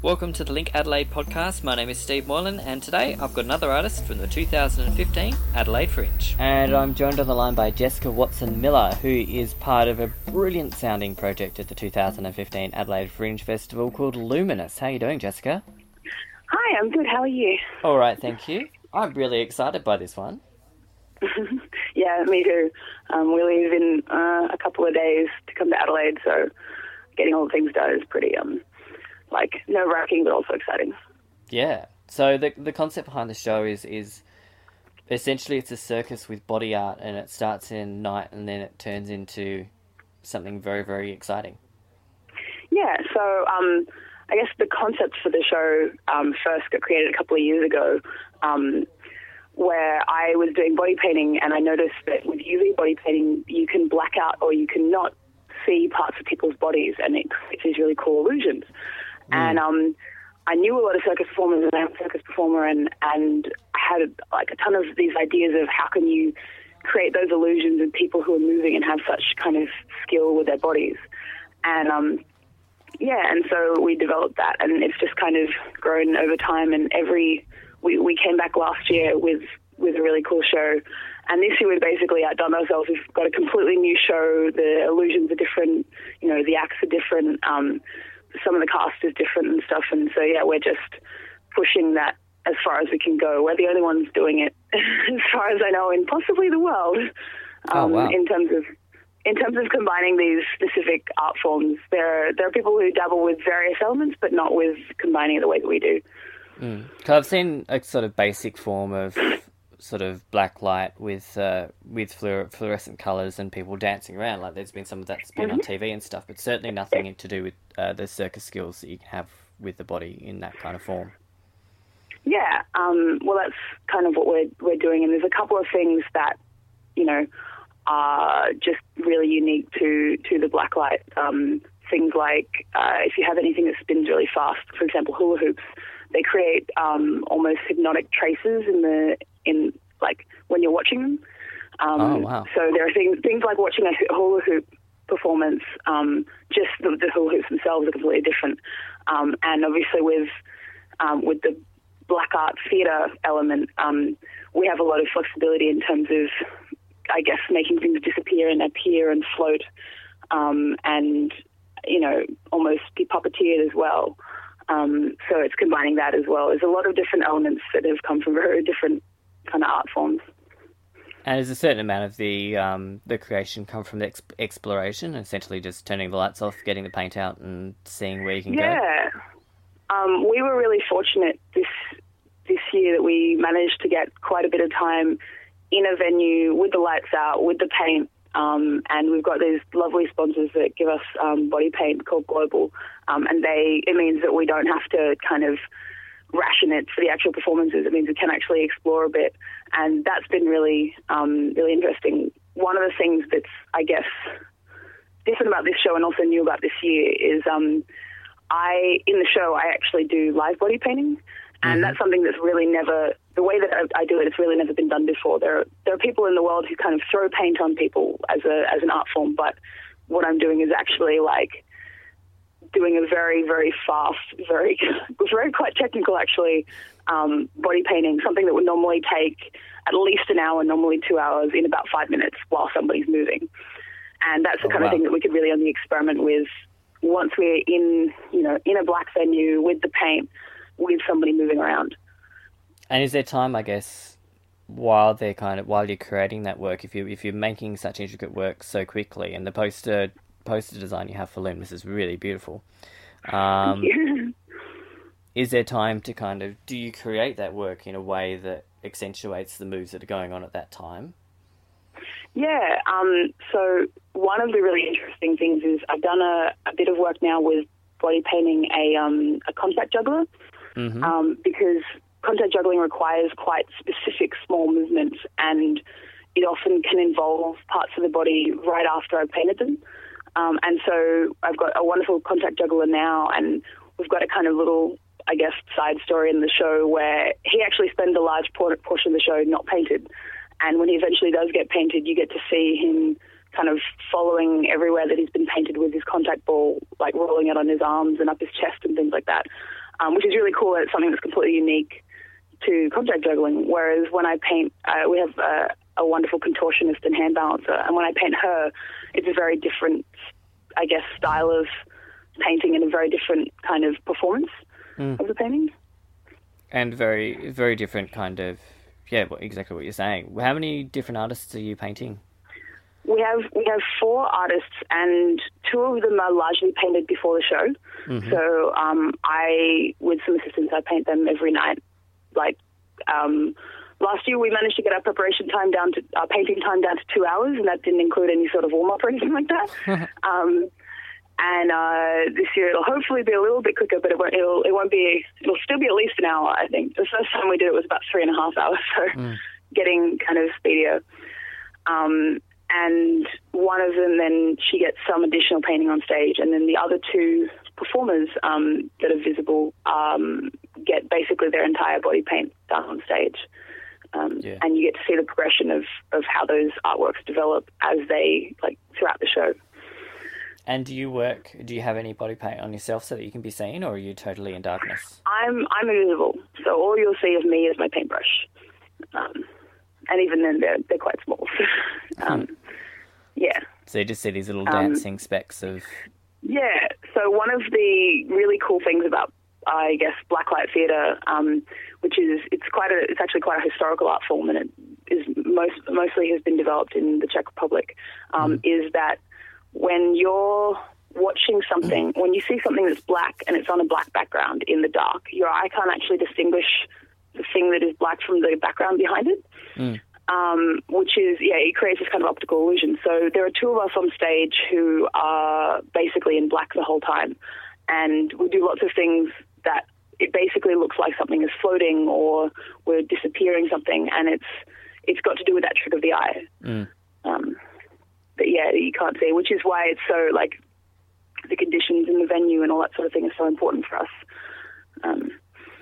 Welcome to the Link Adelaide podcast. My name is Steve Moylan, and today I've got another artist from the 2015 Adelaide Fringe. And I'm joined on the line by Jessica Watson Miller, who is part of a brilliant sounding project at the 2015 Adelaide Fringe Festival called Luminous. How are you doing, Jessica? Hi, I'm good. How are you? All right, thank you. I'm really excited by this one. yeah, me too. Um, we leave in uh, a couple of days to come to Adelaide, so getting all the things done is pretty um, like nerve wracking, but also exciting. Yeah. So the the concept behind the show is is essentially it's a circus with body art, and it starts in night, and then it turns into something very very exciting. Yeah. So um, I guess the concept for the show um, first got created a couple of years ago. Um, where I was doing body painting, and I noticed that with UV body painting, you can black out or you can not see parts of people's bodies, and it creates these really cool illusions. Mm. And um, I knew a lot of circus performers, and I'm a circus performer, and and I had like a ton of these ideas of how can you create those illusions in people who are moving and have such kind of skill with their bodies. And um, yeah, and so we developed that, and it's just kind of grown over time. And every we we came back last year with with a really cool show. And this year we've basically outdone ourselves. We've got a completely new show. The illusions are different. You know, the acts are different. Um, some of the cast is different and stuff. And so, yeah, we're just pushing that as far as we can go. We're the only ones doing it, as far as I know, in possibly the world. Oh, um, oh, wow. In terms of in terms of combining these specific art forms, there there are people who dabble with various elements, but not with combining it the way that we do. Mm. I've seen a sort of basic form of sort of black light with uh, with fluorescent colours and people dancing around. Like there's been some of that's been mm-hmm. on TV and stuff, but certainly nothing to do with uh, the circus skills that you can have with the body in that kind of form. Yeah, um, well, that's kind of what we're we're doing, and there's a couple of things that you know are just really unique to to the blacklight. Um, things like uh, if you have anything that spins really fast, for example, hula hoops, they create um, almost hypnotic traces in the in like when you're watching them. Um, oh wow! So there are things things like watching a hula hoop performance. Um, just the, the, hula hoops themselves are completely different, um, and obviously with um, with the black art theatre element, um, we have a lot of flexibility in terms of, I guess, making things disappear and appear and float, um, and you know almost be puppeteered as well. Um, so it's combining that as well. There's a lot of different elements that have come from very different kind of art forms. And is a certain amount of the um, the creation come from the ex- exploration, essentially just turning the lights off, getting the paint out, and seeing where you can yeah. go? Yeah, um, we were really fortunate this this year that we managed to get quite a bit of time in a venue with the lights out, with the paint, um, and we've got these lovely sponsors that give us um, body paint called Global, um, and they it means that we don't have to kind of ration it for the actual performances. It means we can actually explore a bit, and that's been really um, really interesting. One of the things that's I guess different about this show and also new about this year is um, I in the show I actually do live body painting, and mm-hmm. that's something that's really never the way that I, do it. It's really never been done before. There are, there are people in the world who kind of throw paint on people as a as an art form, but what I'm doing is actually like doing a very, very fast, very, very quite technical actually, um, body painting, something that would normally take at least an hour, normally two hours, in about five minutes while somebody's moving. And that's the oh, kind wow. of thing that we could really only experiment with once we're in, you know, in a black venue with the paint, with somebody moving around. And is there time, I guess, while they're kind of while you're creating that work, if you if you're making such intricate work so quickly, and the poster poster design you have for Luminous is really beautiful. Um, is there time to kind of do you create that work in a way that accentuates the moves that are going on at that time? Yeah. Um, so one of the really interesting things is I've done a, a bit of work now with body painting a um, a contact juggler mm-hmm. um, because contact juggling requires quite specific small movements and it often can involve parts of the body right after I've painted them. Um, and so I've got a wonderful contact juggler now, and we've got a kind of little, I guess, side story in the show where he actually spends a large portion of the show not painted. And when he eventually does get painted, you get to see him kind of following everywhere that he's been painted with his contact ball, like rolling it on his arms and up his chest and things like that. um, which is really cool. It's something that's completely unique to contact juggling. Whereas when I paint, uh, we have a, a wonderful contortionist and hand balancer, and when I paint her, it's a very different, I guess, style of painting and a very different kind of performance Mm. of the painting. And very, very different kind of, yeah, exactly what you're saying. How many different artists are you painting? We have we have four artists, and two of them are largely painted before the show. So um, I, with some assistance, I paint them every night. Like um, last year, we managed to get our preparation time down to our painting time down to two hours, and that didn't include any sort of warm up or anything like that. um, and uh, this year it'll hopefully be a little bit quicker, but it won't, it'll it won't be. It'll still be at least an hour. I think the first time we did it was about three and a half hours, so getting kind of speedier. Um, and one of them then she gets some additional painting on stage, and then the other two performers um, that are visible um, get basically their entire body paint done on stage. Um, Yeah. And you get to see the progression of, of how those artworks develop as they like throughout the show. And do you work? Do you have any body paint on yourself so that you can be seen, or are you totally in darkness? I'm I'm invisible, so all you'll see of me is my paintbrush, um, and even then they're they're quite small. um, yeah, So you just see these little Um, dancing specks of. yeah. So one of the really cool things about I guess blacklight theatre, um, which is it's quite a it's actually quite a historical art form, and it is most mostly has been developed in the Czech Republic, um, is that when you're watching something, when you see something that's black and it's on a black background in the dark, your eye can't actually distinguish the thing that is black from the background behind it. Um, which is, yeah, it creates this kind of optical illusion. So there are two of us on stage who are basically in black the whole time. And we do lots of things that it basically looks like something is floating or we're disappearing something. And it's, it's got to do with that trick of the eye. Um, but yeah, you can't see, which is why it's so like the conditions in the venue and all that sort of thing is so important for us. Um,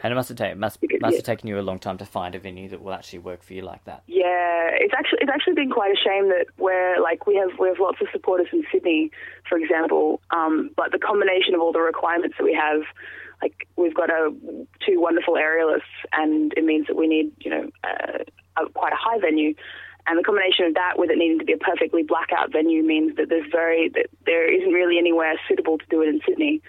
And it must have taken must Because- must yeah. have taken you a long time to find a venue that will actually work for you like that. Yeah, it's actually it's actually been quite a shame that we're like we have we have lots of supporters in Sydney, for example. Um, but the combination of all the requirements that we have, like we've got a two wonderful aerialists, and it means that we need you know uh, a, quite a high venue. And the combination of that with it needing to be a perfectly blackout venue means that there's very that there isn't really anywhere suitable to do it in Sydney.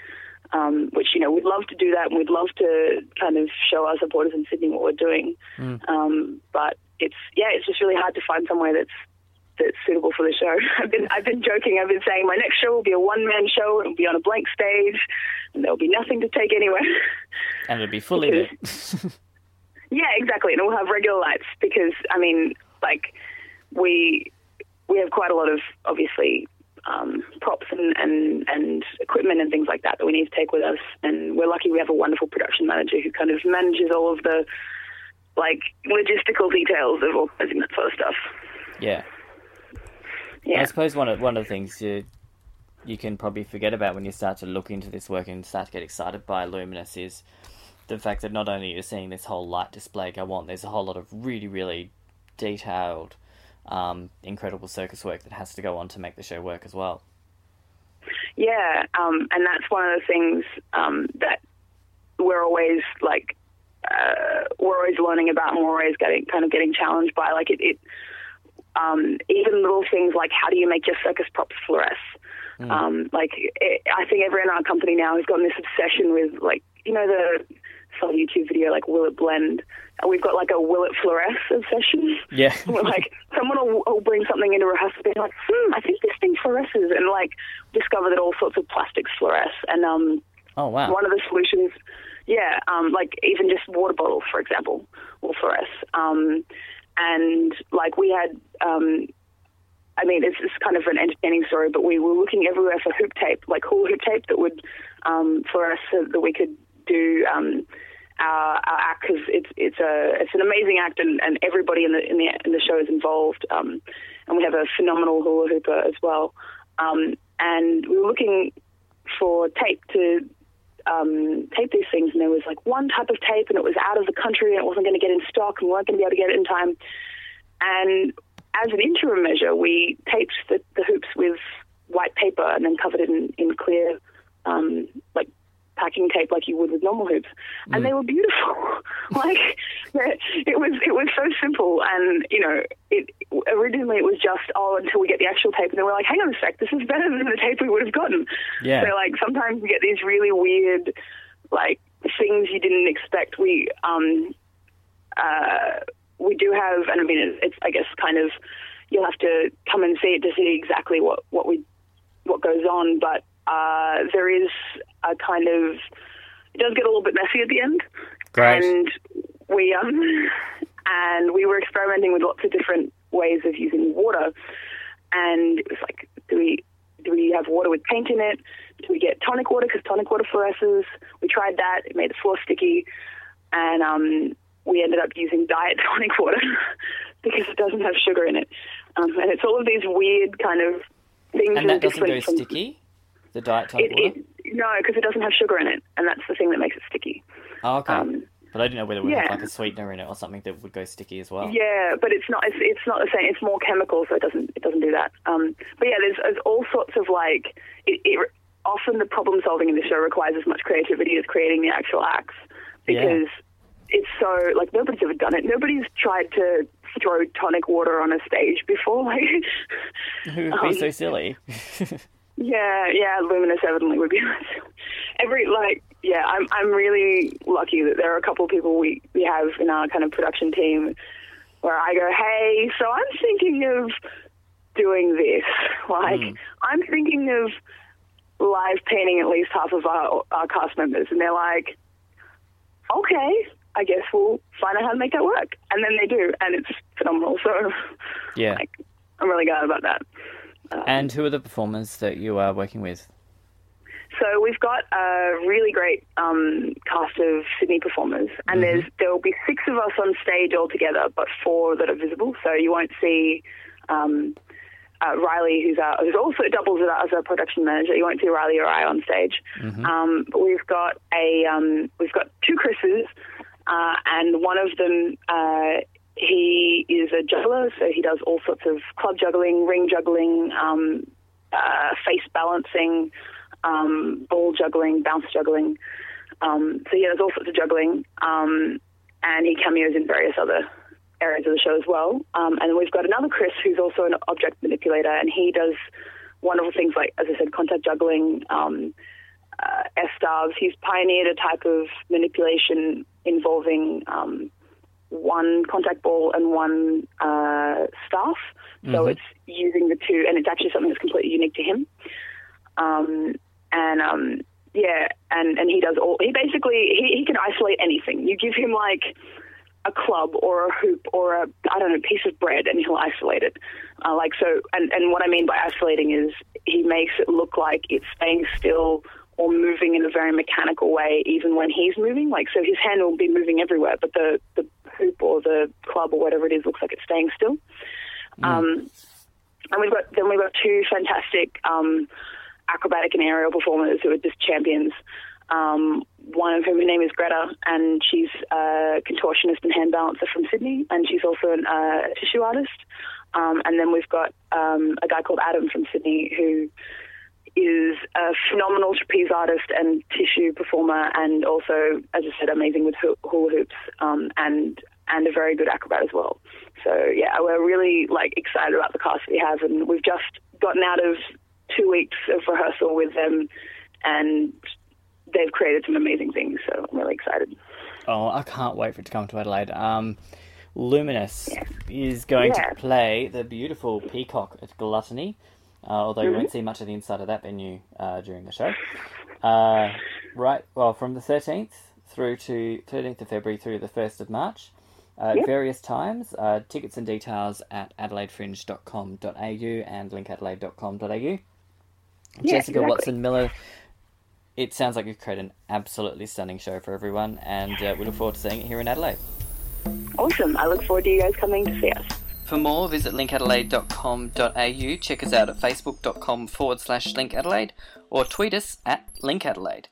Um, which you know we'd love to do that, and we'd love to kind of show our supporters in Sydney what we're doing. Um, but it's yeah, it's just really hard to find somewhere that's that's suitable for the show. I've been I've been joking. I've been saying my next show will be a one man show. It'll be on a blank stage, and there'll be nothing to take anywhere. And it'll be fully lit. yeah, exactly. And we'll have regular lights because I mean, like we we have quite a lot of obviously um, props and, and and equipment and things like that that we need to take with us. And we're lucky we have a wonderful production manager who kind of manages all of the like logistical details of organizing that sort of stuff. yeah. Yeah. I suppose one of one of the things you you can probably forget about when you start to look into this work and start to get excited by Luminous is the fact that not only you're seeing this whole light display go on, there's a whole lot of really, really detailed, um, incredible circus work that has to go on to make the show work as well. Yeah, um, and that's one of the things um, that we're always like uh, we're always learning about, and we're always getting kind of getting challenged by. Like it, it um, even little things like how do you make your circus props fluoresce? Um, like it, I think everyone in our company now has gotten this obsession with like you know the some YouTube video like will it blend? And we've got like a will it fluoresce obsession. Yeah. We're like, someone will, will bring something into rehearsal, be like, hmm, I think this thing fluoresces, and like discover that all sorts of plastics fluoresce. And um, Oh wow. one of the solutions, yeah, um, like even just water bottles, for example, will fluoresce. Um, and like we had, um, I mean, it's, it's kind of an entertaining story, but we were looking everywhere for hoop tape, like hula hoop tape that would um, us, so that we could do. Um, our, our act because it's it's a it's an amazing act and, and everybody in the in the in the show is involved um, and we have a phenomenal hula hooper as well um, and we were looking for tape to um, tape these things and there was like one type of tape and it was out of the country and it wasn't going to get in stock and we weren't going to be able to get it in time. And as an interim measure we taped the, the hoops with white paper and then covered it in, in clear um, like packing tape like you would with normal hoops, and they were beautiful. like it was it was so simple, and you know, it originally it was just oh until we get the actual tape, and then we're like, hang on a sec, this is better than the tape we would have gotten. Yeah. So like sometimes we get these really weird like things you didn't expect. We um uh we do have, and I mean it's, it's I guess kind of you'll have to come and see it to see exactly what what we what goes on, but uh, there is a kind of it does get a little bit messy at the end, Great. and we um and we were experimenting with lots of different ways of using water, and it was like, do we do we have water with paint in it? Do we get tonic water because tonic water fluoresces? We tried that; it made the floor sticky, and um, we ended up using diet tonic water because it doesn't have sugar in it, um, and it's all of these weird kind of things And that doesn't go from sticky. The diet tonic it, water. it, no, because it doesn't have sugar in it, and that's the thing that makes it sticky. oh, okay. um, but I didn't know whether would yeah. have like a sweetener in it or something that would go sticky as well. Yeah, but it's not. It's, it's not the same. It's more chemical, so it doesn't. It doesn't do that. Um, but yeah, there's, there's all sorts of like. It, it, often the problem solving in the show requires as much creativity as creating the actual acts Yeah. because it's so like nobody's ever done it. Nobody's tried to throw tonic water on a stage before. Like, Who would be Um, so silly? Yeah, yeah, Luminous evidently would be every like yeah, I'm I'm really lucky that there are a couple of people we, we have in our kind of production team where I go, Hey, so I'm thinking of doing this. Like hmm. I'm thinking of live painting at least half of our our cast members and they're like, Okay, I guess we'll find out how to make that work. And then they do and it's phenomenal. So yeah. like I'm really glad about that. And who are the performers that you are working with? So we've got a really great um, cast of Sydney performers, and there's there will be six of us on stage altogether, but four that are visible. So you won't see um, uh, Riley, who's our, who's also doubles as our production manager. You won't see Riley or I on stage. Um, but we've got a um, we've got two Chris's, uh, and one of them. Uh, he is a juggler, so he does all sorts of club juggling, ring juggling, um, uh, face balancing, um, ball juggling, bounce juggling. Um, so he does all sorts of juggling, um, and he cameos in various other areas of the show as well. Um, and we've got another Chris who's also an object manipulator, and he does wonderful things like, as I said, contact juggling, um, uh. He's pioneered a type of manipulation involving um, one contact ball and one uh, staff. So it's using the two, and it's actually something that's completely unique to him. Um, and um, yeah, and, and he does all. He basically he, he can isolate anything. You give him like a club or a hoop or a I don't know piece of bread, and he'll isolate it. Uh, like so, and and what I mean by isolating is he makes it look like it's staying still or moving in a very mechanical way, even when he's moving. Like so, his hand will be moving everywhere, but the the hoop or the club or whatever it is looks like it's staying still. Um, and we've got then we've got two fantastic um, acrobatic and aerial performers who are just champions. Um, one of whom her name is Greta, and she's a contortionist and hand balancer from Sydney, and she's also a uh, tissue artist. Um, and then we've got um, a guy called Adam from Sydney who is a phenomenal trapeze artist and tissue performer, and also, as I said, amazing with hula hoops um, and and a very good acrobat as well. So yeah, we're really like excited about the cast we have, and we've just gotten out of two weeks of rehearsal with them, and they've created some amazing things. So I'm really excited. Oh, I can't wait for it to come to Adelaide. Um, Luminous is going Yeah. to play the beautiful Peacock at Gluttony, uh, although you won't see much of the inside of that venue uh, during the show. Uh, right, well, from the 13th through to 13th of February through the 1st of March, uh, Yep. various times. Uh, tickets and details at adelaidefringe.com.au and linkadelaide.com.au. Jessica exactly. Watson Miller it sounds like you've created an absolutely stunning show for everyone, and uh, we look forward to seeing it here in Adelaide. Awesome. I look forward to you guys coming to see us. For more, visit linkadelaide.com.au, check us out at facebook.com forward slash linkadelaide, or tweet us at linkadelaide.